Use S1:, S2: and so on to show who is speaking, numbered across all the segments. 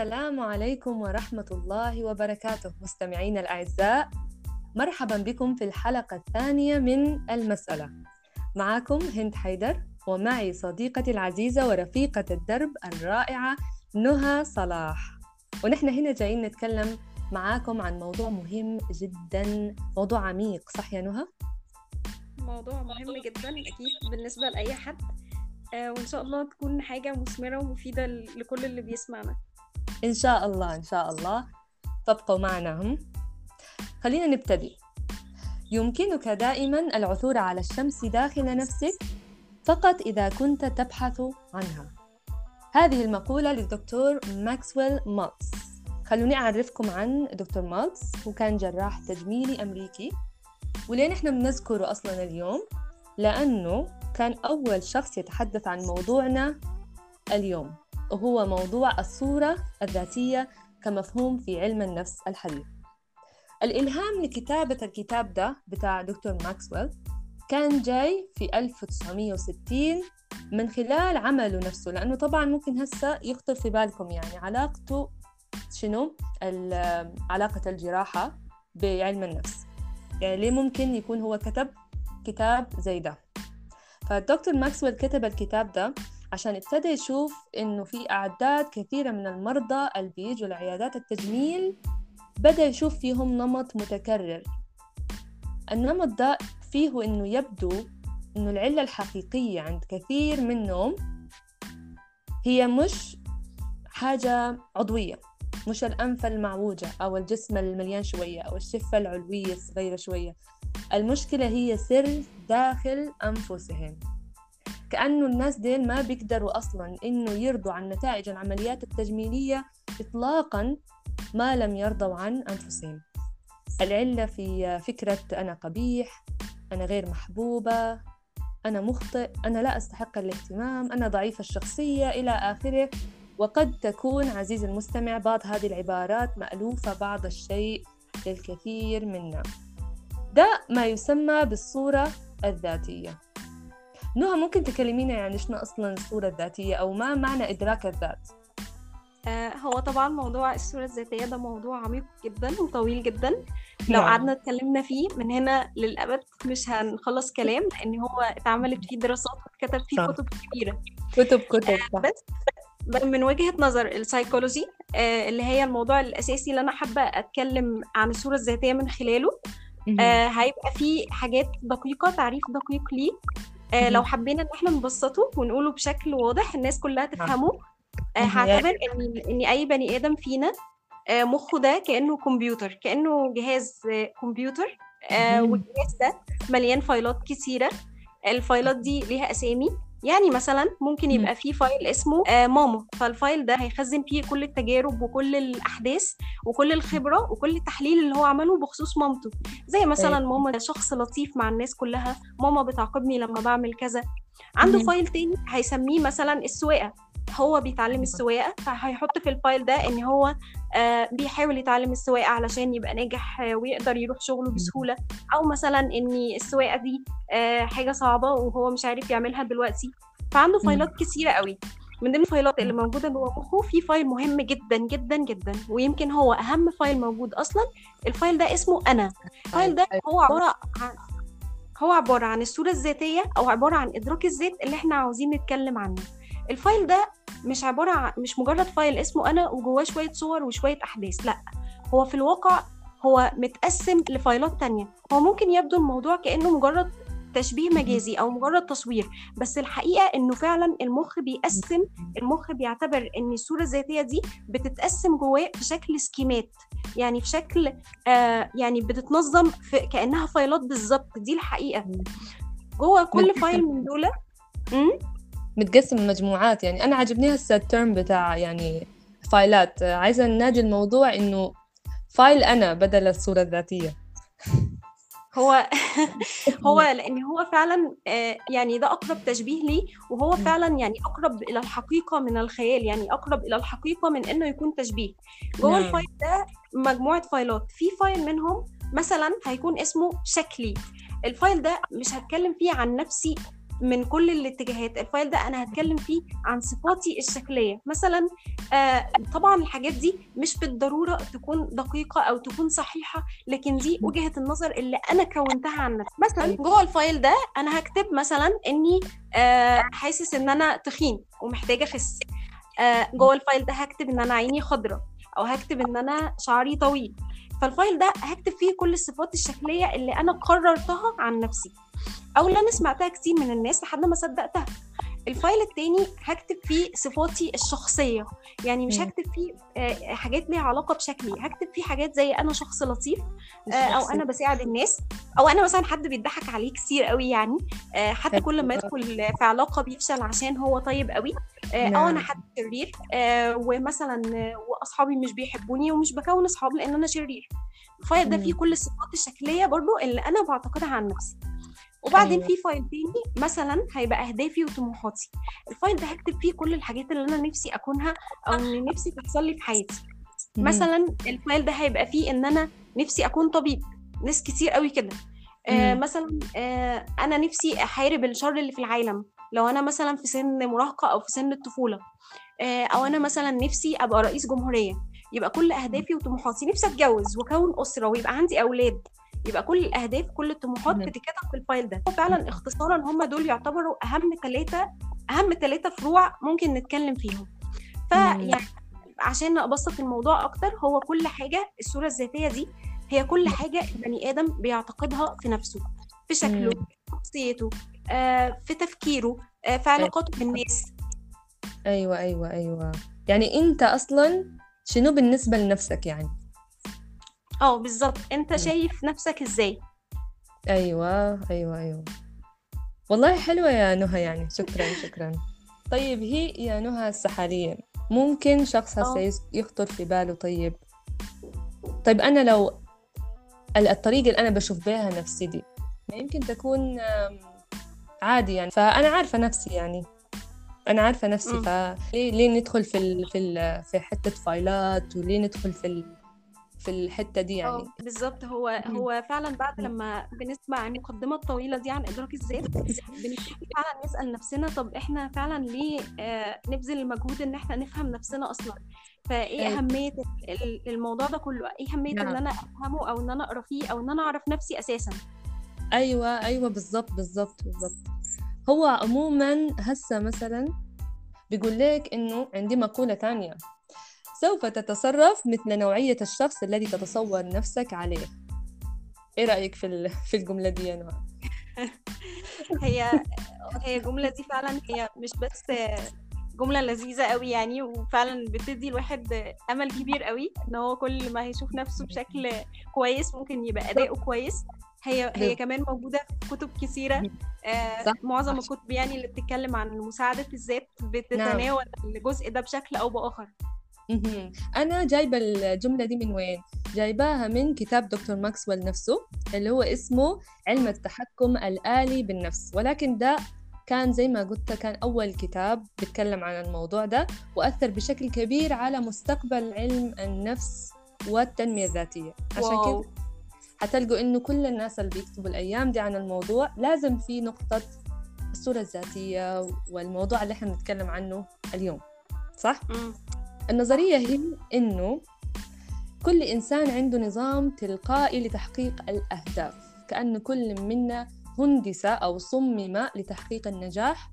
S1: السلام عليكم ورحمة الله وبركاته. مستمعينا الأعزاء مرحبا بكم في الحلقة الثانية من المسألة. معكم هند حيدر ومعي صديقتي العزيزة ورفيقة الدرب الرائعة نهى صلاح. ونحن هنا جايين نتكلم معاكم عن موضوع مهم جدا موضوع عميق صح يا نهى؟
S2: موضوع مهم جدا أكيد بالنسبة لأي حد. آه وإن شاء الله تكون حاجة مثمرة ومفيدة لكل اللي بيسمعنا.
S1: إن شاء الله إن شاء الله. فابقوا معنا هم. خلينا نبتدي. يمكنك دائما العثور على الشمس داخل نفسك فقط إذا كنت تبحث عنها. هذه المقولة للدكتور ماكسويل مالتس. خلوني أعرفكم عن دكتور مالتس هو كان جراح تجميلي أمريكي. وليه نحن بنذكره أصلا اليوم؟ لأنه كان أول شخص يتحدث عن موضوعنا اليوم. وهو موضوع الصورة الذاتية كمفهوم في علم النفس الحديث. الإلهام لكتابة الكتاب ده بتاع دكتور ماكسويل كان جاي في 1960 من خلال عمله نفسه لأنه طبعا ممكن هسه يخطر في بالكم يعني علاقته شنو؟ علاقة الجراحة بعلم النفس. يعني ليه ممكن يكون هو كتب كتاب زي ده؟ فالدكتور ماكسويل كتب الكتاب ده عشان ابتدى يشوف إنه في أعداد كثيرة من المرضى اللي بيجوا لعيادات التجميل بدأ يشوف فيهم نمط متكرر. النمط ده فيه إنه يبدو إنه العلة الحقيقية عند كثير منهم هي مش حاجة عضوية مش الأنف المعوجة أو الجسم المليان شوية أو الشفة العلوية الصغيرة شوية. المشكلة هي سر داخل أنفسهم. كأنه الناس ديل ما بيقدروا أصلا إنه يرضوا عن نتائج العمليات التجميلية إطلاقا ما لم يرضوا عن أنفسهم. العلة في فكرة أنا قبيح أنا غير محبوبة أنا مخطئ أنا لا أستحق الاهتمام أنا ضعيف الشخصية إلى آخره. وقد تكون عزيزي المستمع بعض هذه العبارات مألوفة بعض الشيء للكثير منا. ده ما يسمى بالصورة الذاتية. نهى ممكن تكلمينا يعني شنو أصلا الصورة الذاتية أو ما معنى إدراك الذات؟
S2: آه هو طبعا موضوع الصورة الذاتية ده موضوع عميق جدا وطويل جدا. لو قعدنا اتكلمنا فيه من هنا للأبد مش هنخلص كلام لأن هو اتعملت فيه دراسات واتكتب فيه كتب كبيرة.
S1: كتب كتب
S2: آه بس من وجهة نظر السايكولوجي آه اللي هي الموضوع الأساسي اللي أنا حابة أتكلم عن الصورة الذاتية من خلاله هيبقى فيه حاجات دقيقة تعريف دقيق ليه آه لو حبينا إن إحنا نبسطه ونقوله بشكل واضح الناس كلها تفهمه. آه هعتبر إن إن أي بني آدم فينا آه مخه ده كأنه كمبيوتر كأنه جهاز آه كمبيوتر آه والجهاز ده مليان files كتيرة. ال files دي ليها أسامي. يعني مثلا ممكن يبقى فيه file اسمه آه ماما. فال file ده هيخزن فيه كل التجارب وكل الأحداث وكل الخبرة وكل التحليل اللي هو عمله بخصوص مامته. زي مثلا ماما شخص لطيف مع الناس كلها ماما بتعاقبني لما بعمل كذا. عنده file تاني هيسميه مثلا السواقة. هو بيتعلم السواقة فهيحط في ال file ده إن هو بيحاول يتعلم السواقة علشان يبقى ناجح آه ويقدر يروح شغله بسهولة. أو مثلا إن السواقة دي آه حاجة صعبة وهو مش عارف يعملها دلوقتي فعنده files كتيرة قوي. من ضمن ال files اللي موجودة جوه مخه في file مهم جدا جدا جدا ويمكن هو أهم file موجود أصلا. ال file ده اسمه أنا. ال file ده هو عبارة عن هو عبارة عن الصورة الذاتية أو عبارة عن إدراك الذات اللي إحنا عاوزين نتكلم عنه. ال file ده مش عبارة عن مش مجرد file اسمه أنا وجواه شوية صور وشوية أحداث لأ. هو في الواقع هو متقسم ل files تانية. هو ممكن يبدو الموضوع كأنه مجرد تشبيه مجازي أو مجرد تصوير بس الحقيقة إنه فعلا المخ بيقسم المخ بيعتبر إن الصورة الذاتية دي بتتقسم جواه في شكل schemas. يعني في شكل آه يعني بتتنظم في كأنها files بالظبط. دي الحقيقة. جوه كل file من دول
S1: متقسم مجموعات يعني أنا عجبني هسه ال term بتاع يعني فايلات. عايزة ننادي الموضوع إنه file أنا بدل الصورة الذاتية.
S2: هو هو لأن هو فعلا يعني ده أقرب تشبيه ليه وهو فعلا يعني أقرب إلى الحقيقة من الخيال يعني أقرب إلى الحقيقة من إنه يكون تشبيه. جوه ال file ده مجموعة فايلات. في file منهم مثلا هيكون اسمه شكلي. ال file ده مش هتكلم فيه عن نفسي من كل الاتجاهات. ال file ده أنا هتكلم فيه عن صفاتي الشكلية. مثلا آه طبعا الحاجات دي مش بالضرورة تكون دقيقة أو تكون صحيحة لكن دي وجهة النظر اللي أنا كونتها عن نفسي. مثلا جوه ال file ده أنا هكتب مثلا إني آه حاسس إن أنا تخين ومحتاجة أخس. آه جوه ال file ده هكتب إن أنا عيني خضراء أو هكتب إن أنا شعري طويل. فال file ده هكتب فيه كل الصفات الشكلية اللي أنا قررتها عن نفسي. أو اللي أنا سمعتها كتير من الناس لحد ما صدقتها. ال file التاني هكتب فيه صفاتي الشخصية. يعني مش هكتب فيه حاجات ليها علاقة بشكلي. هكتب فيه حاجات زي أنا شخص لطيف أو أنا بساعد الناس أو أنا مثلا حد بيضحك عليه كتير قوي يعني حتى كل ما يدخل في علاقة بيفشل عشان هو طيب قوي. أو أنا حد شرير ومثلا وأصحابي مش بيحبوني ومش بكون أصحاب لأن أنا شرير. ال file ده فيه كل الصفات الشكلية برضو اللي أنا بعتقدها عن نفسي. وبعدين أيوة. في file تاني مثلا هيبقى أهدافي وطموحاتي. ال file ده هكتب فيه كل الحاجات اللي أنا نفسي أكونها أو ان نفسي تحصل لي في حياتي. مم. مثلا ال file ده هيبقى فيه إن أنا نفسي أكون طبيب. ناس كتير قوي كده. آه مثلا آه أنا نفسي أحارب الشر اللي في العالم. لو أنا مثلا في سن مراهقة أو في سن الطفولة. آه أو أنا مثلا نفسي أبقى رئيس جمهورية. يبقى كل أهدافي وطموحاتي. نفسي أتجوز وأكون أسرة ويبقى عندي أولاد. يبقى كل الأهداف كل الطموحات بتتكتب في الفايل ده. فعلا اختصارا هم دول يعتبروا أهم ثلاثة أهم ثلاثة فروع ممكن نتكلم فيهم. فيعني عشان أبسط الموضوع أكتر هو كل حاجة الصورة الذاتية دي هي كل حاجة البني آدم بيعتقدها في نفسه في شكله في شخصيته آه، في تفكيره آه، في علاقاته بالناس.
S1: أيوه أيوه أيوه. يعني أنت أصلا شنو بالنسبة لنفسك يعني؟
S2: آه بالظبط أنت شايف نفسك إزاي؟
S1: أيوه أيوه أيوه. والله حلوة يا نهى يعني. شكرا شكرا. طيب هي يا نهى السحالية ممكن شخص هسه يخطر في باله طيب. طيب أنا لو الطريقة اللي أنا بشوف بها نفسي دي يمكن تكون عادي يعني. فأنا عارفة نفسي يعني. أنا عارفة نفسي. فليه ليه ندخل في ال في ال في حتة فايلات؟ وليه ندخل في ال في الحتة دي يعني.
S2: بالظبط هو هو فعلا بعد لما بنسمع المقدمة الطويلة دي عن إدراك الذات بنبتدي فعلا نسأل نفسنا طب إحنا فعلا ليه آه نبذل المجهود إن إحنا نفهم نفسنا أصلا؟ فإيه أهمية الموضوع ده كله؟ إيه أهمية نعم. ان أنا أفهمه أو إن أنا أقرأ فيه أو إن أنا أعرف نفسي أساسا؟
S1: أيوه أيوه بالظبط بالظبط بالظبط هو عموما هسه مثلا بيقول لك إنه عندي مقولة ثانية سوف تتصرف مثل نوعية الشخص الذي تتصور نفسك عليه. إيه رأيك في في الجملة دي يا نوع؟
S2: هي هي الجملة دي فعلا هي مش بس جملة لذيذة قوي يعني وفعلا بتدي الواحد أمل كبير قوي إن هو كل ما هيشوف نفسه بشكل كويس ممكن يبقى أداؤه كويس. هي هي كمان موجودة في كتب كثيرة. آه معظم الكتب يعني اللي بتتكلم عن مساعدة الذات بتتناول نعم. الجزء ده بشكل أو بآخر.
S1: أنا جايبة الجملة دي من وين؟ جايباها من كتاب دكتور ماكسويل نفسه اللي هو اسمه علم التحكم الآلي بالنفس ولكن ده كان زي ما قلت كان أول كتاب بيتكلم عن الموضوع ده وأثر بشكل كبير على مستقبل علم النفس والتنمية الذاتية عشان كده حتلقوا إنه كل الناس اللي بيكتبوا الأيام دي عن الموضوع لازم في نقطة الصورة الذاتية والموضوع اللي إحنا بنتكلم عنه اليوم صح؟ م. النظرية هي إنه كل إنسان عنده نظام تلقائي لتحقيق الأهداف كأن كل منا هندس أو صمم لتحقيق النجاح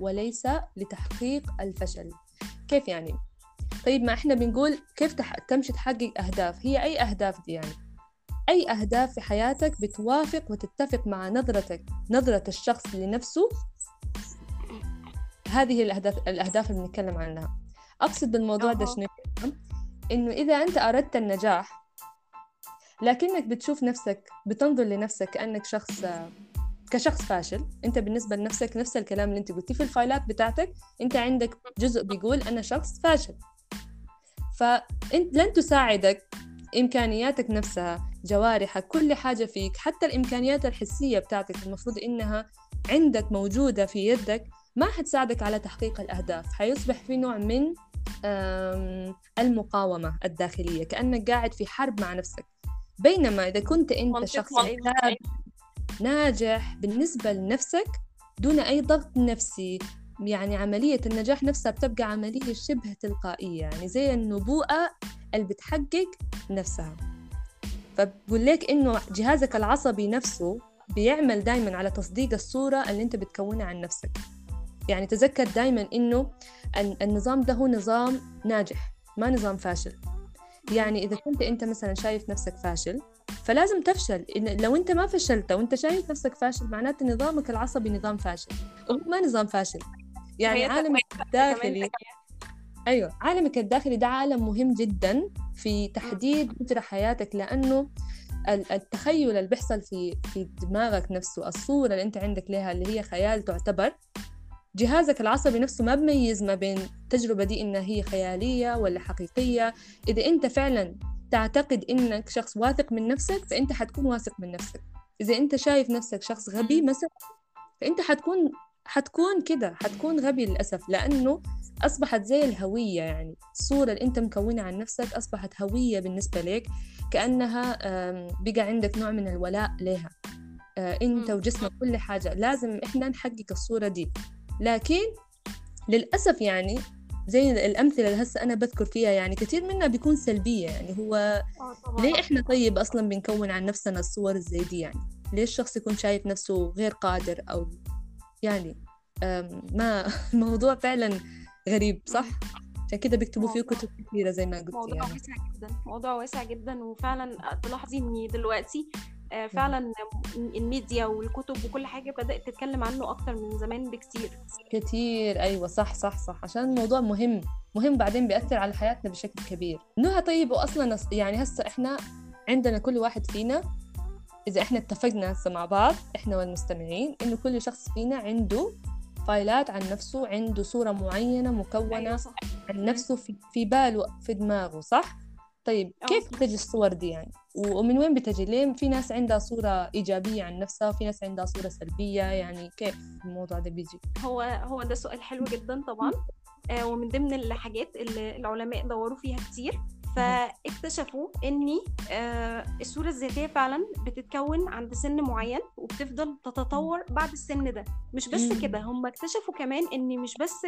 S1: وليس لتحقيق الفشل كيف يعني؟ طيب ما إحنا بنقول كيف. تمشي تحقق أهداف هي أي أهداف دي يعني؟ أي أهداف في حياتك بتوافق وتتفق مع نظرتك نظرة الشخص لنفسه هذه الأهداف الأهداف اللي بنتكلم عنها أقصد بالموضوع ده شنو؟ إنه إذا أنت أردت النجاح لكنك بتشوف نفسك بتنظر لنفسك كأنك شخص كشخص فاشل. أنت بالنسبة لنفسك نفس الكلام اللي أنت قلتيه في الفايلات بتاعتك. أنت عندك جزء بيقول أنا شخص فاشل. فانت لن تساعدك إمكانياتك نفسها جوارحك كل حاجة فيك حتى الإمكانيات الحسية بتاعتك المفروض إنها عندك موجودة في يدك ما حتساعدك على تحقيق الأهداف. حيصبح في نوع من المقاومة الداخلية كأنك قاعد في حرب مع نفسك. بينما إذا كنت أنت شخص ناجح بالنسبة لنفسك دون أي ضغط نفسي يعني عملية النجاح نفسها بتبقى عملية شبه تلقائية يعني زي النبوءة اللي بتحقق نفسها. فبقول لك إنه جهازك العصبي نفسه بيعمل دايما على تصديق الصورة اللي أنت بتكونها عن نفسك. يعني تذكر دايما إنه النظام ده هو نظام ناجح ما نظام فاشل. يعني إذا كنت أنت مثلا شايف نفسك فاشل فلازم تفشل. إن لو أنت ما فشلت وأنت شايف نفسك فاشل معناته نظامك العصبي نظام فاشل. ما نظام فاشل. يعني عالمك الداخلي أيوة عالمك الداخلي ده عالم مهم جدا في تحديد مجرى حياتك لأنه التخيل اللي بيحصل في في دماغك نفسه الصورة اللي أنت عندك لها اللي هي خيال تعتبر جهازك العصبي نفسه ما بميز ما بين التجربة دي إنها هي خيالية ولا حقيقية. إذا أنت فعلا تعتقد إنك شخص واثق من نفسك فأنت حتكون واثق من نفسك. إذا أنت شايف نفسك شخص غبي مثلا فأنت حتكون حتكون كده حتكون غبي للأسف لأنه أصبحت زي الهوية يعني. الصورة اللي أنت مكونة عن نفسك أصبحت هوية بالنسبة لك كأنها بقى عندك نوع من الولاء لها. آه، أنت وجسمك كل حاجة. لازم إحنا نحقق الصورة دي. لكن للأسف يعني زي الأمثلة اللي هسه أنا بذكر فيها يعني كثير منها بيكون سلبية يعني هو آه، ليه إحنا طيب أصلا بنكون عن نفسنا الصور زي دي يعني ليش الشخص يكون شايف نفسه غير قادر أو يعني ما موضوع فعلا غريب صح؟ عشان كده بيكتبوا فيه كتب كثيرة زي ما قلت
S2: موضوع يعني. واسع جدا موضوع واسع جدا وفعلا تلاحظي إني دلوقتي فعلا الميديا والكتب وكل حاجة بدأت تتكلم عنه أكتر من زمان بكتير.
S1: كتير. أيوة صح صح صح. عشان الموضوع مهم. مهم بعدين بيأثر على حياتنا بشكل كبير. نهى طيب وأصلا يعني هسه إحنا عندنا كل واحد فينا إذا إحنا اتفقنا هسه مع بعض إحنا والمستمعين إنه كل شخص فينا عنده فايلات عن نفسه عنده صورة معينة مكونة أيوة صح. عن نفسه في, في باله في دماغه صح؟ طيب كيف بتجي الصور دي يعني؟ ومن وين بتجي؟ ليه في ناس عندها صورة إيجابية عن نفسها وفي ناس عندها صورة سلبية؟ يعني كيف الموضوع ده بيجي؟
S2: هو هو ده سؤال حلو جدا طبعا. آه ومن ضمن الحاجات اللي العلماء دوروا فيها كتير فاكتشفوا إن آه الصورة الذاتية فعلا بتتكون عند سن معين وبتفضل تتطور بعد السن ده. مش بس كده هم اكتشفوا كمان إن مش بس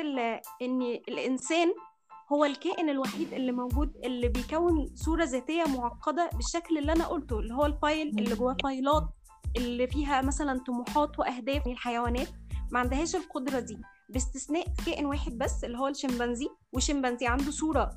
S2: إن الإنسان هو الكائن الوحيد اللي موجود اللي بيكون صورة ذاتية معقدة بالشكل اللي أنا قلته اللي هو الفايل اللي جواه فايلات اللي فيها مثلا طموحات وأهداف الحيوانات ما عندهاش القدرة دي. باستثناء كائن واحد بس اللي هو الشمبانزي والشمبانزي عنده صورة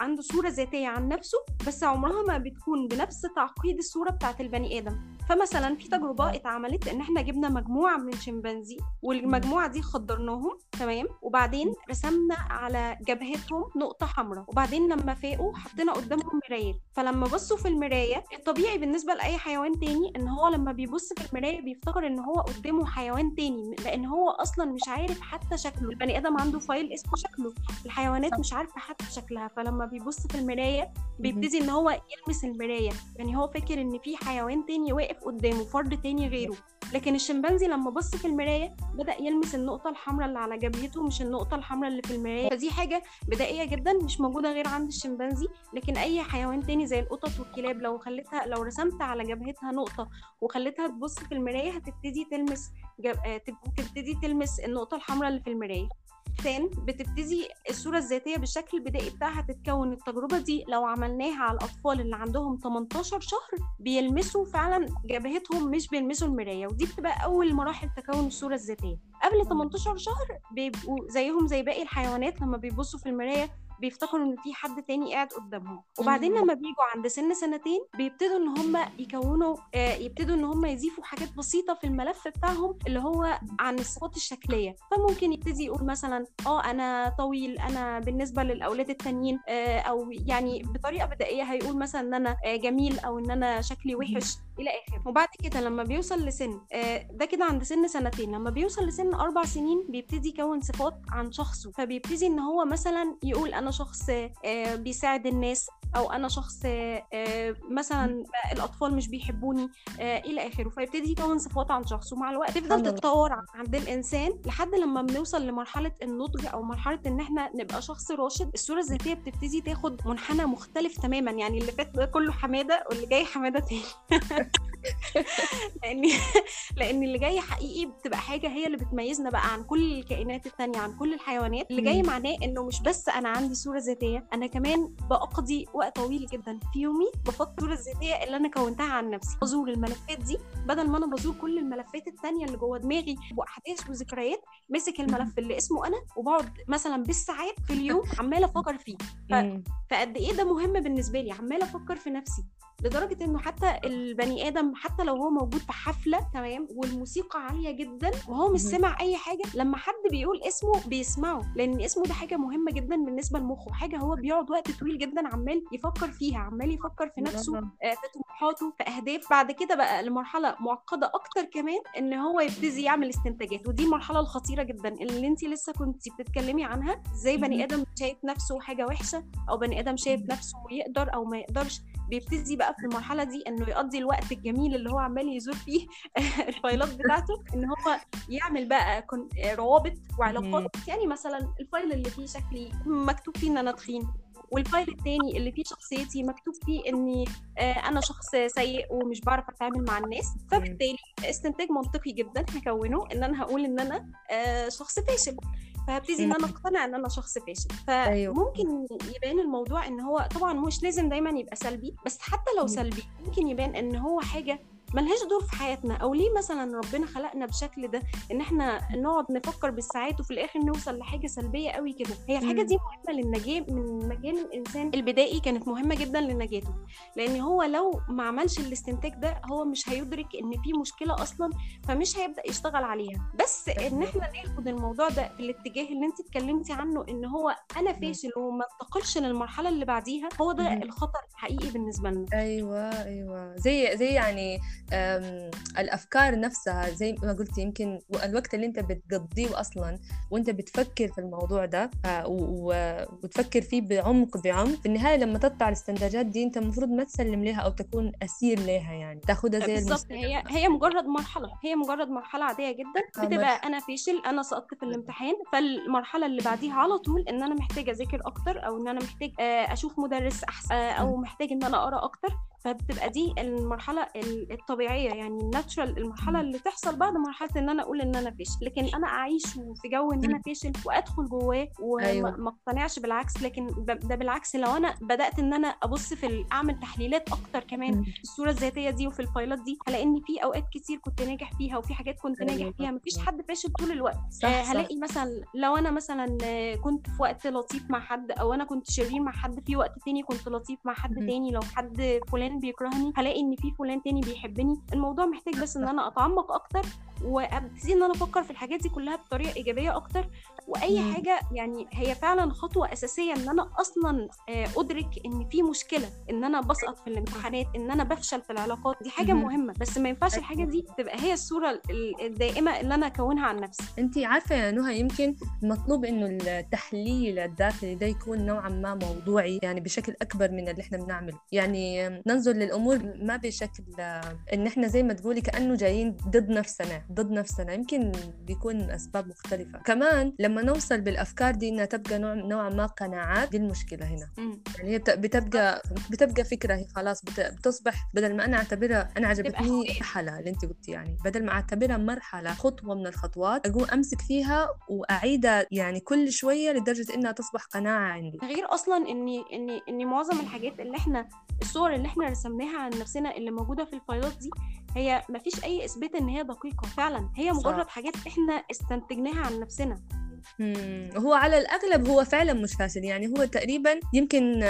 S2: عنده صورة ذاتية عن نفسه بس عمرها ما بتكون بنفس تعقيد الصورة بتاعت البني آدم. فمثلا في تجربة اتعملت إن إحنا جبنا مجموعة من الشمبانزي والمجموعة دي خدرناهم تمام؟ وبعدين رسمنا على جبهتهم نقطة حمراء. وبعدين لما فاقوا حطينا قدامهم مراية. فلما بصوا في المراية الطبيعي بالنسبة لأي حيوان تاني إن هو لما بيبص في المراية بيفتكر إن هو قدامه حيوان تاني لأن هو أصلا مش عارف حتى شكله. البني آدم عنده فايل اسمه شكله. الحيوانات مش عارفة حتى شكلها فلما بيبص في المراية بيبتدي إن هو يلمس المراية يعني هو فاكر إن في حيوان تاني واقف واقف قدامه فرد تاني غيره. لكن الشمبانزي لما بص في المراية بدأ يلمس النقطة الحمراء اللي على جبهته مش النقطة الحمراء اللي في المراية. فدي حاجة بدائية جدا مش موجودة غير عند الشمبانزي. لكن أي حيوان تاني زي القطط والكلاب لو خليتها لو رسمت على جبهتها نقطة وخليتها تبص في المراية هتبتدي تلمس جب... آه، تبتدي تلمس النقطة الحمراء اللي في المراية. الانسان بتبتدي الصورة الذاتية بالشكل البدائي بتاعها تتكون. التجربة دي لو عملناها على الأطفال اللي عندهم 18 شهر بيلمسوا فعلا جبهتهم مش بيلمسوا المراية ودي بتبقى أول مراحل تكون الصورة الذاتية. قبل 18 شهر بيبقوا زيهم زي باقي الحيوانات لما بيبصوا في المراية بيفتكروا إن في حد تاني قاعد قدامهم. وبعدين لما بيجوا عند سن سنتين بيبتدوا إن هم يكونوا آه، يبتدوا إن هم يضيفوا حاجات بسيطة في الملف بتاعهم اللي هو عن الصفات الشكلية. فممكن يبتدي يقول مثلا آه أنا طويل أنا بالنسبة للأولاد التانيين آه، أو يعني بطريقة بدائية هيقول مثلا إن أنا آه، جميل أو إن أنا شكلي وحش. إلى اخره وبعد كده لما بيوصل لسن ده كده عند سن سنتين. لما بيوصل لسن أربع سنين بيبتدي يكون صفات عن شخصه. فبيبتدي إن هو مثلا يقول أنا شخص آه، بيساعد الناس أو أنا شخص آه، مثلا الأطفال مش بيحبوني آه، إلى آخره. فيبتدي يكون صفات عن شخص ومع الوقت تفضل تتطور عند الإنسان لحد لما بنوصل لمرحلة النضج أو مرحلة إن إحنا نبقى شخص راشد. الصورة الذاتية بتبتدي تاخد منحنى مختلف تماما. يعني اللي فات ده كله حمادة واللي جاي حمادة تاني. لأن لأن اللي جاي حقيقي بتبقى حاجة هي اللي بتميزنا بقى عن كل الكائنات التانية عن كل الحيوانات. اللي جاي معناه إنه مش بس أنا عندي صورة ذاتية أنا كمان بقضي وقت طويل جدا. في يومي بفكر الصورة الذاتيه اللي أنا كونتها عن نفسي. بزور الملفات دي بدل ما أنا بزور كل الملفات التانية اللي جوه دماغي وأحداث وذكريات ماسك الملف اللي اسمه أنا وبقعد مثلا بالساعات في اليوم عمالة أفكر فيه. ف... فقد إيه ده مهم بالنسبة لي؟ عمالة أفكر في نفسي. لدرجة إنه حتى البني آدم حتى لو هو موجود في حفلة تمام؟ والموسيقى عالية جدا وهو مش سامع أي حاجة لما حد بيقول اسمه بيسمعه لأن اسمه ده حاجة مهمة جدا بالنسبة لمخه حاجة هو بيقعد وقت طويل جدا عمال يفكر فيها عمال يفكر في نفسه آه، في طموحاته في أهداف. بعد كده بقى لمرحله معقدة أكتر كمان إن هو يبتدي يعمل استنتاجات. ودي المرحلة الخطيرة جدا اللي أنت لسه كنت بتتكلمي عنها إزاي بني آدم شايف نفسه حاجة وحشة أو بني آدم شايف نفسه يقدر أو ما يقدرش بيبتدي بقى في المرحلة دي إنه يقضي الوقت الجميل اللي هو عمال يزور فيه الفايلات بتاعته إن هو يعمل بقى روابط وعلاقات. يعني مثلا ال file اللي فيه شكلي مكتوب فيه إن أنا تخين. وال file الثاني اللي فيه شخصيتي مكتوب فيه إني آه، أنا شخص سيء ومش بعرف أتعامل مع الناس. فبالتالي استنتاج منطقي جدا هكونه إن أنا هقول إن أنا آه، شخص فاشل. فهبتدي إن أنا أقتنع إن أنا شخص فاشل. أيوه. فممكن يبان الموضوع إن هو طبعا مش لازم دايما يبقى سلبي بس حتى لو سلبي ممكن يبان إن هو حاجة ملهاش دور في حياتنا أو ليه مثلا ربنا خلقنا بالشكل ده إن إحنا نقعد نفكر بالساعات وفي الآخر نوصل لحاجة سلبية قوي كده؟ هي الحاجة دي مهمة للنجاة من مجال الإنسان البدائي كانت مهمة جدا لنجاته لأن هو لو ما عملش الاستنتاج ده هو مش هيدرك إن في مشكلة أصلا فمش هيبدأ يشتغل عليها. بس إن إحنا ناخد الموضوع ده في الاتجاه اللي أنت اتكلمتي عنه إن هو أنا فاشل وما انتقلش للمرحلة اللي بعديها هو ده الخطر الحقيقي بالنسبة لنا.
S1: أيوه أيوه زي زي يعني الأفكار نفسها زي ما قلت يمكن الوقت اللي أنت بتقضيه أصلا وأنت بتفكر في الموضوع ده آه، وتفكر فيه بعمق بعمق في النهاية لما تطلع الاستنتاجات دي أنت المفروض ما تسلم لها أو تكون أسير لها يعني. تاخذها زي
S2: بالظبط. هي هي مجرد مرحلة. هي مجرد مرحلة عادية جدا. آه، بتبقى أنا فاشل أنا سقطت في الامتحان. فالمرحلة اللي بعديها على طول إن أنا محتاجة أذاكر أكتر أو إن أنا محتاج آه، أشوف مدرس أحسن أو محتاج إن أنا أقرأ أكتر. فبتبقى دي المرحلة الطبيعية يعني الناتشرال المرحلة اللي تحصل بعد مرحلة إن أنا أقول إن أنا فاشل. لكن أنا أعيش في جو إن أنا فاشل وأدخل جواه وما أيوة. أقتنعش بالعكس. لكن ده بالعكس لو أنا بدأت إن أنا أبص في أعمل تحليلات أكتر كمان في الصورة الذاتية دي وفي الفايلات دي هلاقي إن في أوقات كتير كنت ناجح فيها وفي حاجات كنت أيوة. ناجح فيها. مفيش حد فاشل طول الوقت. صح آه هلاقي صح. مثلا لو أنا مثلا كنت في وقت لطيف مع حد أو أنا كنت شرير مع حد في وقت تاني كنت لطيف مع حد تاني لو حد فلان فلان بيكرهني هلاقي إن في فلان تاني بيحبني. الموضوع محتاج بس إن أنا أتعمق أكتر وأبتدي إن أنا أفكر في الحاجات دي كلها بطريقة إيجابية أكتر. وأي مم. حاجة يعني هي فعلا خطوة أساسية إن أنا أصلا آه، أدرك إن في مشكلة إن أنا بسقط في الامتحانات إن أنا بفشل في العلاقات دي حاجة مم. مهمة. بس ما ينفعش الحاجة دي تبقى هي الصورة الدائمة اللي أنا أكونها عن نفسي.
S1: انت عارفة يا نهى يمكن مطلوب إنه التحليل الداخلي ده يكون نوعا ما موضوعي يعني بشكل أكبر من اللي إحنا بنعمله. يعني ننظر للأمور ما بشكل آه، إن إحنا زي ما تقولي كأنه جايين ضد نفسنا. ضد نفسنا يمكن بيكون أسباب مختلفة. كمان لما نوصل بالأفكار دي إنها تبقى نوع نوعا ما قناعات دي المشكلة هنا. يعني هي بتبقى بتبقى فكرة هي خلاص بتصبح بدل ما أنا أعتبرها أنا عجبتني مرحلة اللي أنت قلتي يعني. بدل ما أعتبرها مرحلة خطوة من الخطوات أقوم أمسك فيها وأعيدها يعني كل شوية لدرجة إنها تصبح قناعة عندي.
S2: غير أصلا إني إني إني معظم الحاجات اللي إحنا الصور اللي إحنا رسمناها عن نفسنا اللي موجودة في الفايلات دي هي مفيش أي إثبات إن هي دقيقة فعلا هي مجرد صح. حاجات إحنا استنتجناها عن نفسنا
S1: هو على الأغلب هو فعلا مش فاشل. يعني هو تقريبا يمكن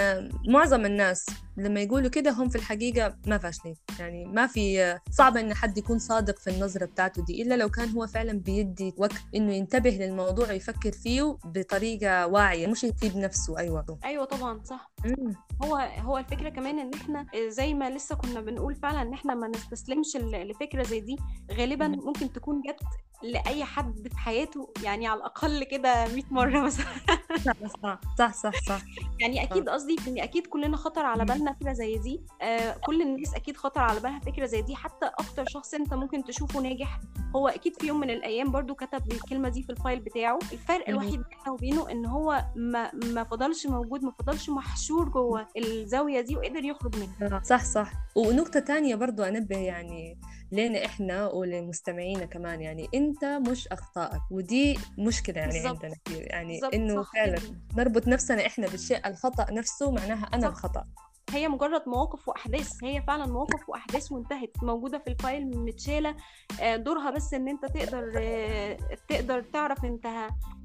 S1: معظم الناس لما يقولوا كده هم في الحقيقة ما فاشلين. يعني ما في صعب إن حد يكون صادق في النظرة بتاعته دي إلا لو كان هو فعلا بيدي وقت إنه ينتبه للموضوع ويفكر فيه بطريقة واعية مش يسيب نفسه أيوة
S2: أيوة طبعا صح. مم. هو هو الفكرة كمان إن إحنا زي ما لسه كنا بنقول فعلا إن إحنا ما نستسلمش لفكرة زي دي. غالبا ممكن تكون جت لأي حد في حياته يعني على الأقل كده 100 مرة مثلا.
S1: صح صح صح صح
S2: يعني أكيد قصدي إن أكيد كلنا خطر على بالنا فكرة زي دي. آه كل الناس أكيد خطر على بالها فكرة زي دي. حتى أكتر شخص أنت ممكن تشوفه ناجح هو أكيد في يوم من الأيام برضو كتب الكلمة دي في الفايل بتاعه. الفرق. الوحيد بينه وبينه إن هو ما ما فضلش موجود ما فضلش محشور جوه الزاوية دي وقدر يخرج منها.
S1: صح صح. ونقطة تانية برضو أنبه يعني لنا إحنا ولمستمعينا كمان يعني أنت مش أخطائك ودي مشكلة يعني
S2: بالظبط.
S1: عندنا كثير يعني
S2: صح
S1: فعلا. نربط نفسنا إحنا بالشيء الخطأ نفسه معناها أنا
S2: صح.
S1: الخطأ
S2: هي مجرد مواقف وأحداث هي فعلا مواقف وأحداث وانتهت موجودة في الفايل متشالة آه، دورها بس إن أنت تقدر آه، تقدر تعرف أنت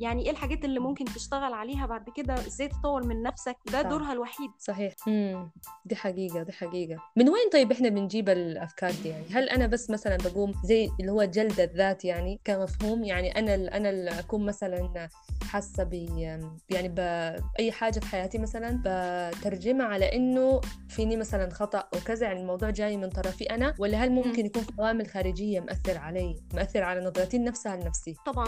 S2: يعني إيه الحاجات اللي ممكن تشتغل عليها بعد كده إزاي تطور من نفسك ده
S1: صح.
S2: دورها الوحيد.
S1: صحيح. امم دي حقيقة دي حقيقة. من وين طيب إحنا بنجيب الأفكار دي يعني؟ هل أنا بس مثلا بقوم زي اللي هو جلد الذات يعني كمفهوم؟ يعني أنا ال- أنا اللي أكون مثلا حاسة ب يعني بأي حاجة في حياتي مثلا بترجمها على إنه فيني مثلا خطأ وكذا يعني الموضوع جاي من طرفي أنا ولا هل ممكن يكون في عوامل خارجية مأثر علي مأثر على نظرتي نفسها لنفسي؟
S2: طبعا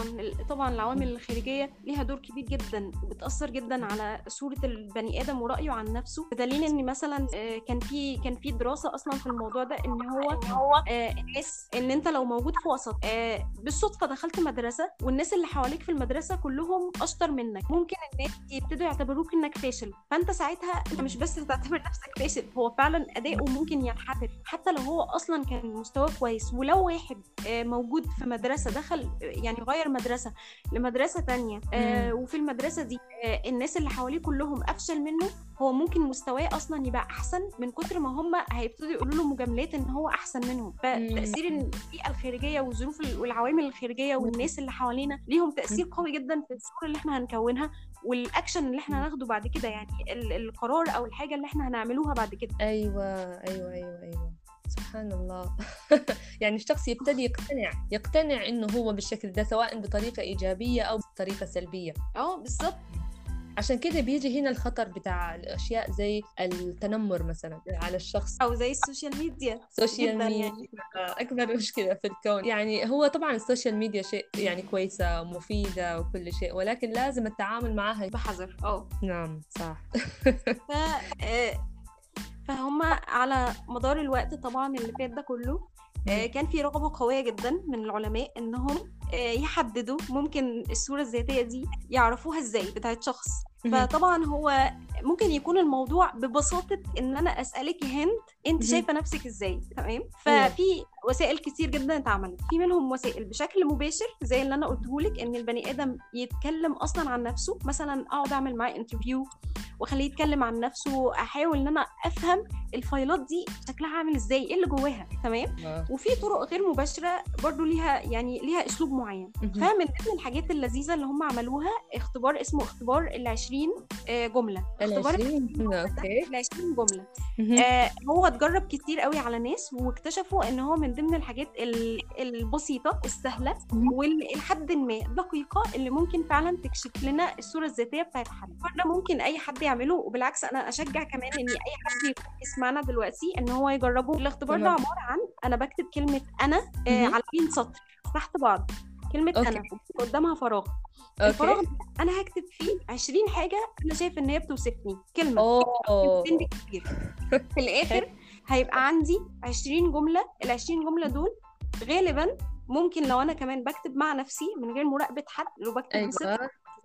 S2: طبعا العوامل الخارجية ليها دور كبير جدا وبتاثر جدا على صورة البني آدم ورأيه عن نفسه. بدليل إن مثلا آه، كان في كان في دراسة أصلا في الموضوع ده إن هو هو الناس إن أنت لو موجود في وسط آه، بالصدفة دخلت مدرسة والناس اللي حواليك في المدرسة كلهم أشطر منك. ممكن الناس يبتدوا يعتبروك إنك فاشل فأنت ساعتها أنت مش بس هتعتبر نفسك فاشل هو فعلا اداؤه ممكن ينحدر. حتى لو هو أصلا كان مستواه كويس ولو واحد آه، موجود في مدرسة دخل يعني غير مدرسة لمدرسة تانية آه، وفي المدرسة دي آه، الناس اللي حواليه كلهم أفشل منه هو ممكن مستواه أصلا يبقى أحسن من كتر ما هم هيبتدوا يقولوا له مجاملات إن هو أحسن منهم. فتأثير البيئة الخارجية والظروف ال- والعوامل الخارجية والناس اللي حوالينا ليهم تأثير قوي جدا في الصورة اللي إحنا هنكونها. والاكشن اللي إحنا هناخده بعد كده يعني ال- القرار أو الحاجة اللي إحنا هنعملوها بعد كده.
S1: أيوه أيوه أيوه أيوه. سبحان الله. يعني الشخص يبتدي يقتنع يقتنع إنه هو بالشكل ده سواء بطريقة إيجابية أو بطريقة سلبية.
S2: أه بالظبط
S1: عشان كده بيجي هنا الخطر بتاع الأشياء زي التنمر مثلا على الشخص.
S2: أو زي ال social
S1: media.
S2: ال
S1: social media.
S2: يعني.
S1: أكبر مشكلة في الكون. يعني هو طبعا ال social media شيء يعني كويسة ومفيدة وكل شيء ولكن لازم التعامل معها.
S2: بحذر. آه
S1: نعم صح.
S2: ف آه، فهم على مدار الوقت طبعا اللي فات ده كله كان في رغبة قوية جدا من العلماء إنهم آه، يحددوا ممكن الصورة الذاتية دي يعرفوها إزاي بتاعت شخص. فطبعا هو ممكن يكون الموضوع ببساطة إن أنا أسألك يا هند أنت
S1: مهم.
S2: شايفة نفسك إزاي تمام. ففي وسائل كتير جدا اتعملت. في منهم وسائل بشكل مباشر زي اللي أنا قلته لك إن البني آدم يتكلم أصلا عن نفسه. مثلا أقعد أعمل معاه انترفيو واخليه يتكلم عن نفسه احاول ان أنا افهم الفايلات دي شكلها عامل إزاي إيه اللي جواها تمام
S1: آه.
S2: وفي طرق غير مباشرة برضو ليها يعني ليها اسلوب معين. فمن ضمن الحاجات اللذيذة اللي هم عملوها اختبار اسمه اختبار ال 20 آه، جملة اختبار ال 20
S1: جملة.
S2: آه هو اتجرب كتير قوي على ناس واكتشفوا إن هو من ضمن الحاجات ال- البسيطة
S1: السهلة.
S2: ولحد ما دقيقة اللي ممكن فعلا تكشف لنا الصورة الذاتية بتاعت حد ممكن أي حد يعمله وبالعكس أنا أشجع كمان إن أي حد يكون يسمعنا دلوقتي إن هو يجربه. الاختبار ده. عبارة عن أنا بكتب كلمة أنا آه. على 20 سطر تحت بعض. كلمة
S1: okay.
S2: أنا قدامها فراغ. الفراغ
S1: okay
S2: ده أنا هكتب فيه 20 حاجة أنا شايف إن هي بتوصفني.
S1: كلمة.
S2: أوه. بالكتير في الآخر هيبقى عندي 20 جملة. ال 20 جملة دول غالبا ممكن لو أنا كمان بكتب مع نفسي من غير مراقبة حد لو بكتب
S1: أيوه.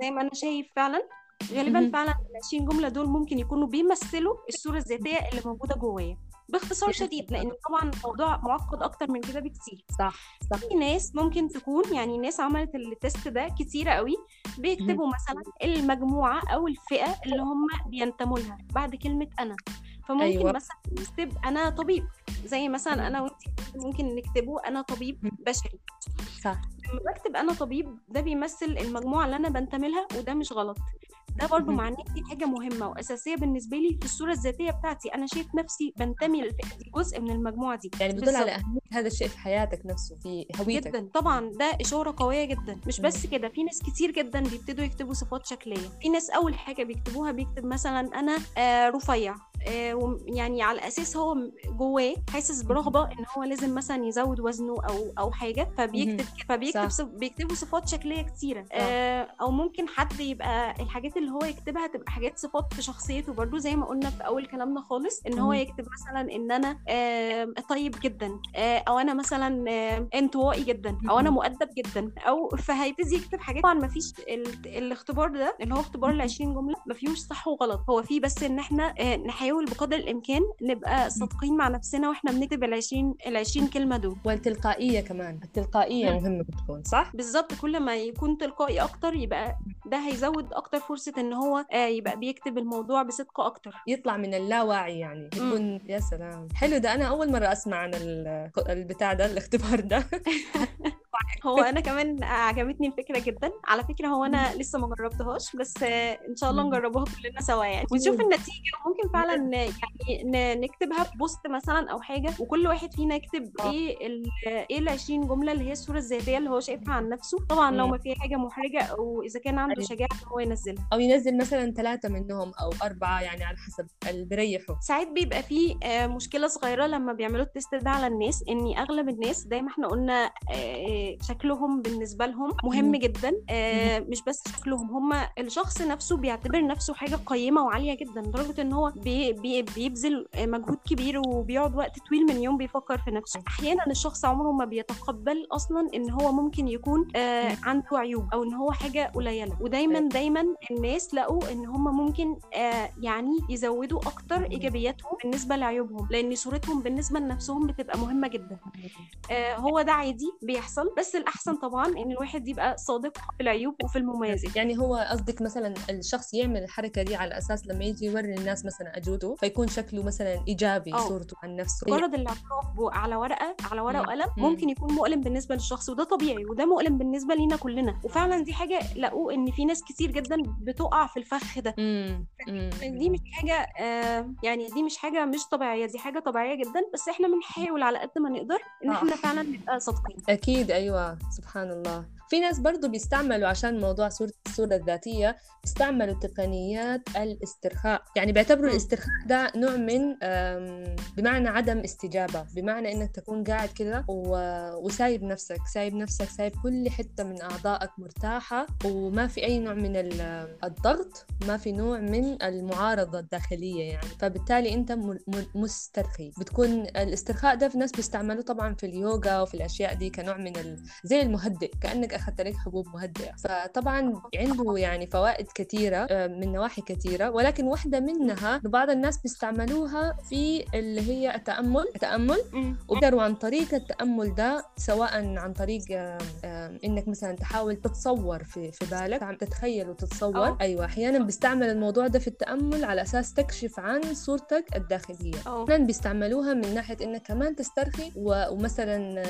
S2: زي ما أنا شايف فعلا غالبا. فعلا ال 20 جملة دول ممكن يكونوا بيمثلوا الصورة الذاتية اللي موجودة جوايا باختصار شديد لأن طبعا الموضوع معقد أكتر من كده بكتير
S1: صح صح
S2: في ناس ممكن تكون يعني الناس عملت التست ده كتيرة قوي بيكتبوا مثلا المجموعة أو الفئة اللي هم بينتموا لها بعد كلمة أنا فممكن
S1: أيوة.
S2: مثلا نكتب أنا طبيب زي مثلا
S1: مم.
S2: أنا وأنت ممكن نكتبه أنا طبيب. بشري
S1: صح
S2: لما بكتب أنا طبيب ده بيمثل المجموعة اللي أنا بنتمي لها وده مش غلط ده برضو
S1: مم.
S2: معناه دي حاجة مهمة وأساسية بالنسبة لي في الصورة الذاتية بتاعتي أنا شايف نفسي بنتمي للفئة دي جزء من المجموعة دي
S1: يعني بتدل. على أهمية هذا الشيء في حياتك نفسه في هويتك
S2: جدا طبعا ده إشارة قوية جدا مش. بس كده في ناس كتير جدا بيبتدوا يكتبوا صفات شكلية في ناس أول حاجة بيكتبوها بيكتب مثلا أنا آه رفيع آه يعني على أساس هو جواه حاسس برغبة إن هو لازم مثلا يزود وزنه أو أو حاجة فبيكتب. فبيكتب
S1: صح.
S2: بيكتبوا صفات شكلية كتيرة آه أو ممكن حد يبقى الحاجات اللي هو يكتبها تبقى حاجات صفات في شخصيته. برضو زي ما قلنا في أول كلامنا خالص إن هو. يكتب مثلا إن أنا آه طيب جدا آه أو أنا مثلا انطوائي جدا أو أنا مؤدب جدا أو فهيبتدي يكتب حاجات طبعا ما فيش الاختبار ده اللي هو اختبار ال 20 جملة ما فيهوش صح وغلط. هو فيه بس إن إحنا نحاول بقدر الإمكان نبقى صادقين مع نفسنا وإحنا بنكتب ال 20 ال 20 كلمة دول.
S1: والتلقائية كمان. التلقائية مهمة بتكون صح؟
S2: بالظبط. كل ما يكون تلقائي أكتر يبقى ده هيزود أكتر فرصة إن هو يبقى بيكتب الموضوع بصدق أكتر.
S1: يطلع من اللاوعي يعني. يكون يا سلام. حلو ده أنا أول مرة أسمع عن البتاع ده الاختبار ده.
S2: هو أنا كمان عجبتني الفكرة جدا. على فكرة هو أنا لسه ما جربتهاش بس إن شاء الله نجربوها كلنا سوا يعني. ونشوف النتيجة وممكن فعلا يعني نكتبها في بوست مثلا أو حاجة وكل واحد فينا يكتب إيه ال إيه ال 20 جملة اللي هي الصورة الذاتية اللي هو شايفها عن نفسه. طبعا لو ما فيها حاجة محرجة أو إذا كان عنده شجاعة ان هو ينزلها.
S1: أو ينزل مثلا ثلاثة منهم أو أربعة يعني على حسب اللي بيريحوا
S2: ساعات بيبقى في مشكلة صغيرة لما بيعملوا التست ده على الناس ان أغلب الناس زي ما إحنا قلنا شكلهم بالنسبة لهم مهم جدا. آه مش بس شكلهم هم الشخص نفسه بيعتبر نفسه حاجة قيمة وعالية جدا لدرجة إن هو بي بي بيبذل مجهود كبير وبيقعد وقت طويل من يوم بيفكر في نفسه. أحيانا الشخص عمره ما بيتقبل أصلا إن هو ممكن يكون آه عنده عيوب أو إن هو حاجة قليلة. ودايما دايما الناس لقوا إن هم ممكن آه يعني يزودوا أكتر إيجابياتهم بالنسبة لعيوبهم لأن صورتهم بالنسبة لنفسهم بتبقى مهمة جدا. هو ده عادي بيحصل. بس الأحسن طبعا إن الواحد يبقى صادق في العيوب وفي المميزات.
S1: يعني هو قصدك مثلا الشخص يعمل الحركة دي على أساس لما يجي يوري الناس مثلا اجوده فيكون شكله مثلا إيجابي أوه. صورته عن نفسه.
S2: مجرد الاعتراف على ورقة على ورقة وقلم ممكن يكون مؤلم بالنسبة للشخص وده طبيعي وده مؤلم بالنسبة لينا كلنا. وفعلا دي حاجة لقوا إن في ناس كتير جدا بتقع في الفخ ده. مم. دي مش حاجة آه يعني دي مش حاجة مش طبيعية دي حاجة طبيعية جدا بس إحنا بنحاول على قد ما نقدر إن إحنا فعلا نبقى صادقين.
S1: أكيد أيوه سبحان الله. في ناس برضو بيستعملوا عشان موضوع صورة الصورة الذاتية بيستعملوا تقنيات الاسترخاء. يعني بيعتبروا الاسترخاء ده نوع من بمعنى عدم استجابة بمعنى إنك تكون قاعد كده وسايب نفسك سايب نفسك سايب كل حتة من أعضائك مرتاحة وما في أي نوع من الضغط ما في نوع من المعارضة الداخلية يعني. فبالتالي أنت مسترخي. بتكون الاسترخاء ده في ناس بيستعملوه طبعا في اليوغا وفي الأشياء دي كنوع من ال... زي المهدئ كأنك أخذت لك حبوب مهدئة. فطبعا عنده يعني فوائد كثيرة من نواحي كثيرة ولكن واحدة منها بعض الناس بيستعملوها في اللي هي التأمل التأمل. وقدروا عن طريق التأمل ده سواء عن طريق إنك مثلا تحاول تتصور في في بالك تتخيل وتتصور. أوه. أيوة أحيانا بيستعمل الموضوع ده في التأمل على أساس تكشف عن صورتك الداخلية. أحيانا بيستعملوها من ناحية إنك كمان تسترخي ومثلا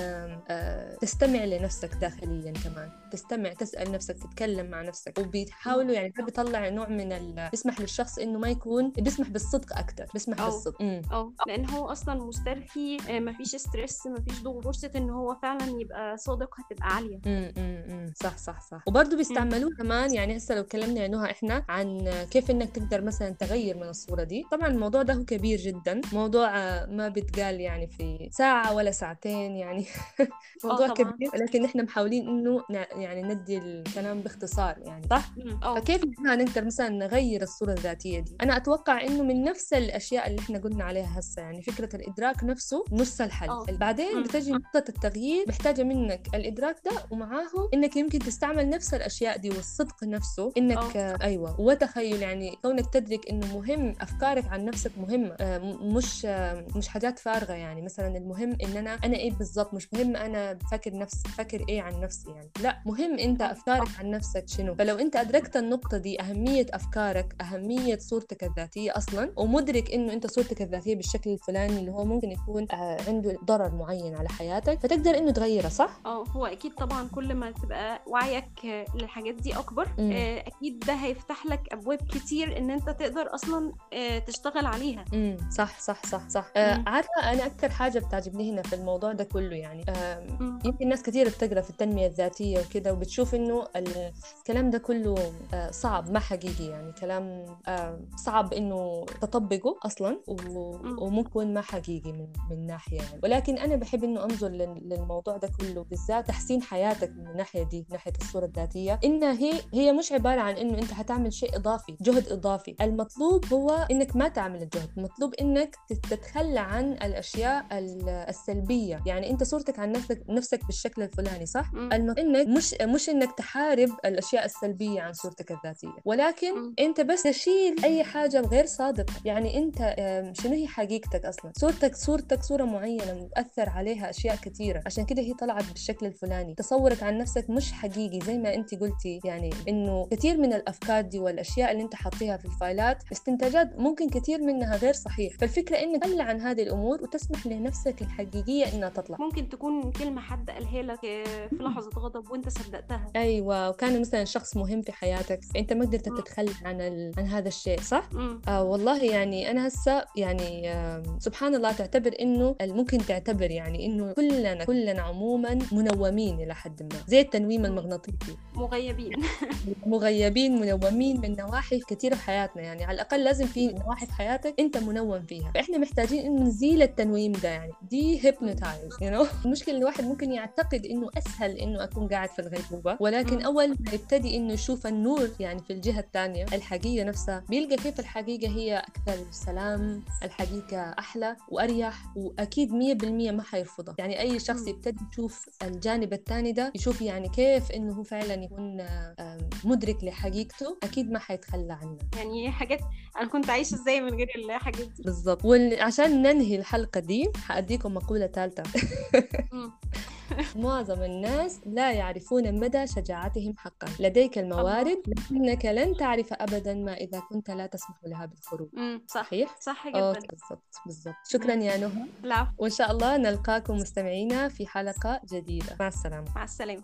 S1: تستمع لنفسك داخليا كمان. تستمع تسأل نفسك تتكلم مع نفسك. وبيحاولوا يعني ده بيطلع نوع من ال... بيسمح للشخص إنه ما يكون بيسمح بالصدق أكثر بيسمح
S2: أوه.
S1: بالصدق.
S2: آه لأن هو أصلا مسترخي ما فيش ستريس ما فيش ضغط فرصة ان هو فعلا يبقى صادق هتبقى عالية.
S1: امم صح صح صح. وبرضه بيستعملوه كمان يعني هسه لو تكلمنا يا نهى إحنا عن كيف إنك تقدر مثلا تغير من الصورة دي. طبعا الموضوع ده هو كبير جدا. موضوع ما بيتقال يعني في ساعة ولا ساعتين يعني. موضوع كبير لكن إحنا محاولين إنه يعني ندي الكلام باختصار يعني صح؟ أوه. فكيف إحنا نقدر مثلا نغير الصورة الذاتية دي؟ أنا أتوقع إنه من نفس الأشياء اللي إحنا قلنا عليها هسه يعني فكرة الإدراك نفسه نص الحل أوه. بعدين بتجي نقطة التغيير محتاجة منك الإدراك ده ومعاه إنك يمكن تستعمل نفس الأشياء دي والصدق نفسه إنك أوه. أيوة وتخيل يعني كونك تدرك إنه مهم أفكارك عن نفسك مهمة آه مش مش حاجات فارغة يعني مثلا المهم إن أنا أنا إيه بالضبط مش مهم أنا بفكر نفس فكر إيه عن نفسي يعني لا مهم انت أفكارك عن نفسك شنو؟ فلو انت أدركت النقطة دي أهمية أفكارك أهمية صورتك الذاتية أصلا ومدرك إنه أنت صورتك الذاتية بالشكل الفلاني اللي هو ممكن يكون عنده ضرر معين على حياتك فتقدر إنه تغيره صح؟
S2: آه هو أكيد طبعا كل ما تبقى وعيك للحاجات دي أكبر مم. أكيد ده هيفتح لك أبواب كتير إن أنت تقدر أصلا تشتغل عليها.
S1: امم صح صح صح صح. آه عارفة أنا أكثر حاجة بتعجبني هنا في الموضوع ده كله يعني آه يمكن ناس كثير بتقرأ في التنمية الذاتية الذاتية وكده وبتشوف إنه الكلام ده كله آه، صعب ما حقيقي يعني كلام آه، صعب إنه تطبقه أصلا وممكن ما حقيقي من من ناحية يعني. ولكن أنا بحب إنه أنظر للموضوع ده كله بالذات تحسين حياتك من الناحية دي ناحية الصورة الذاتية. إنها هي هي مش عبارة عن إنه أنت حتعمل شيء إضافي جهد إضافي. المطلوب هو إنك ما تعمل الجهد. المطلوب إنك تتخلى عن الأشياء السلبية. يعني أنت صورتك عن نفسك نفسك بالشكل الفلاني صح؟ المطلوب إنك مش مش إنك تحارب الأشياء السلبية عن صورتك الذاتية. ولكن أنت بس تشيل أي حاجة غير صادقة. يعني أنت شنو هي حقيقتك أصلا؟ صورتك صورتك صورة معينة مؤثر عليها أشياء كثيرة. عشان كده هي طلعت بالشكل الفلاني. تصورك عن نفسك مش حقيقي زي ما أنت قلتي. يعني إنه كثير من الأفكار دي والأشياء اللي أنت حاطيها في الفايلات استنتاجات ممكن كثير منها غير صحيح. فالفكرة إنك تقل عن هذه الأمور وتسمح لنفسك الحقيقية إنها تطلع.
S2: ممكن تكون كلمة حد قالها لك في لحظة غضب. وأنت صدقتها؟
S1: أيوة وكان مثلا شخص مهم في حياتك. أنت ما قدرت تتخلى عن ال... عن هذا الشيء صح؟ آه والله يعني أنا هسه يعني آه سبحان الله تعتبر إنه ممكن تعتبر يعني إنه كلنا كلنا عموما منومين إلى حد ما. زي التنويم المغناطيسي.
S2: مغيبين.
S1: مغيبين منومين من نواحي كثيرة في حياتنا. يعني على الأقل لازم في نواحي في حياتك أنت منوم فيها. فإحنا محتاجين إنه نزيل التنويم ده يعني دي hypnotized you know المشكلة الواحد ممكن يعتقد إنه أسهل إنه قاعد في الغيبوبة. ولكن أول ما يبتدي إنه يشوف النور يعني في الجهة الثانية الحقيقة نفسها بيلقى كيف الحقيقة هي أكثر سلام الحقيقة أحلى وأريح وأكيد مية بالمية ما حيرفضها. يعني أي شخص يبتدي يشوف الجانب الثاني ده يشوف يعني كيف إنه هو فعلا يكون مدرك لحقيقته أكيد ما حيتخلى عنها
S2: يعني حاجات أنا كنت عايشة إزاي من غير الحاجات دي؟
S1: بالضبط. وعشان ننهي الحلقة دي حأديكم مقولة ثالثة. معظم الناس لا يعرفون مدى شجاعتهم حقا. لديك الموارد لكنك لن تعرف أبدا ما إذا كنت لا تسمح لها بالخروج.
S2: صحيح؟ صح جدا.
S1: بالضبط بالضبط. شكرا يا نهى.
S2: لا
S1: وإن شاء الله نلقاكم مستمعينا في حلقة جديدة. مع السلامة.
S2: مع السلامة.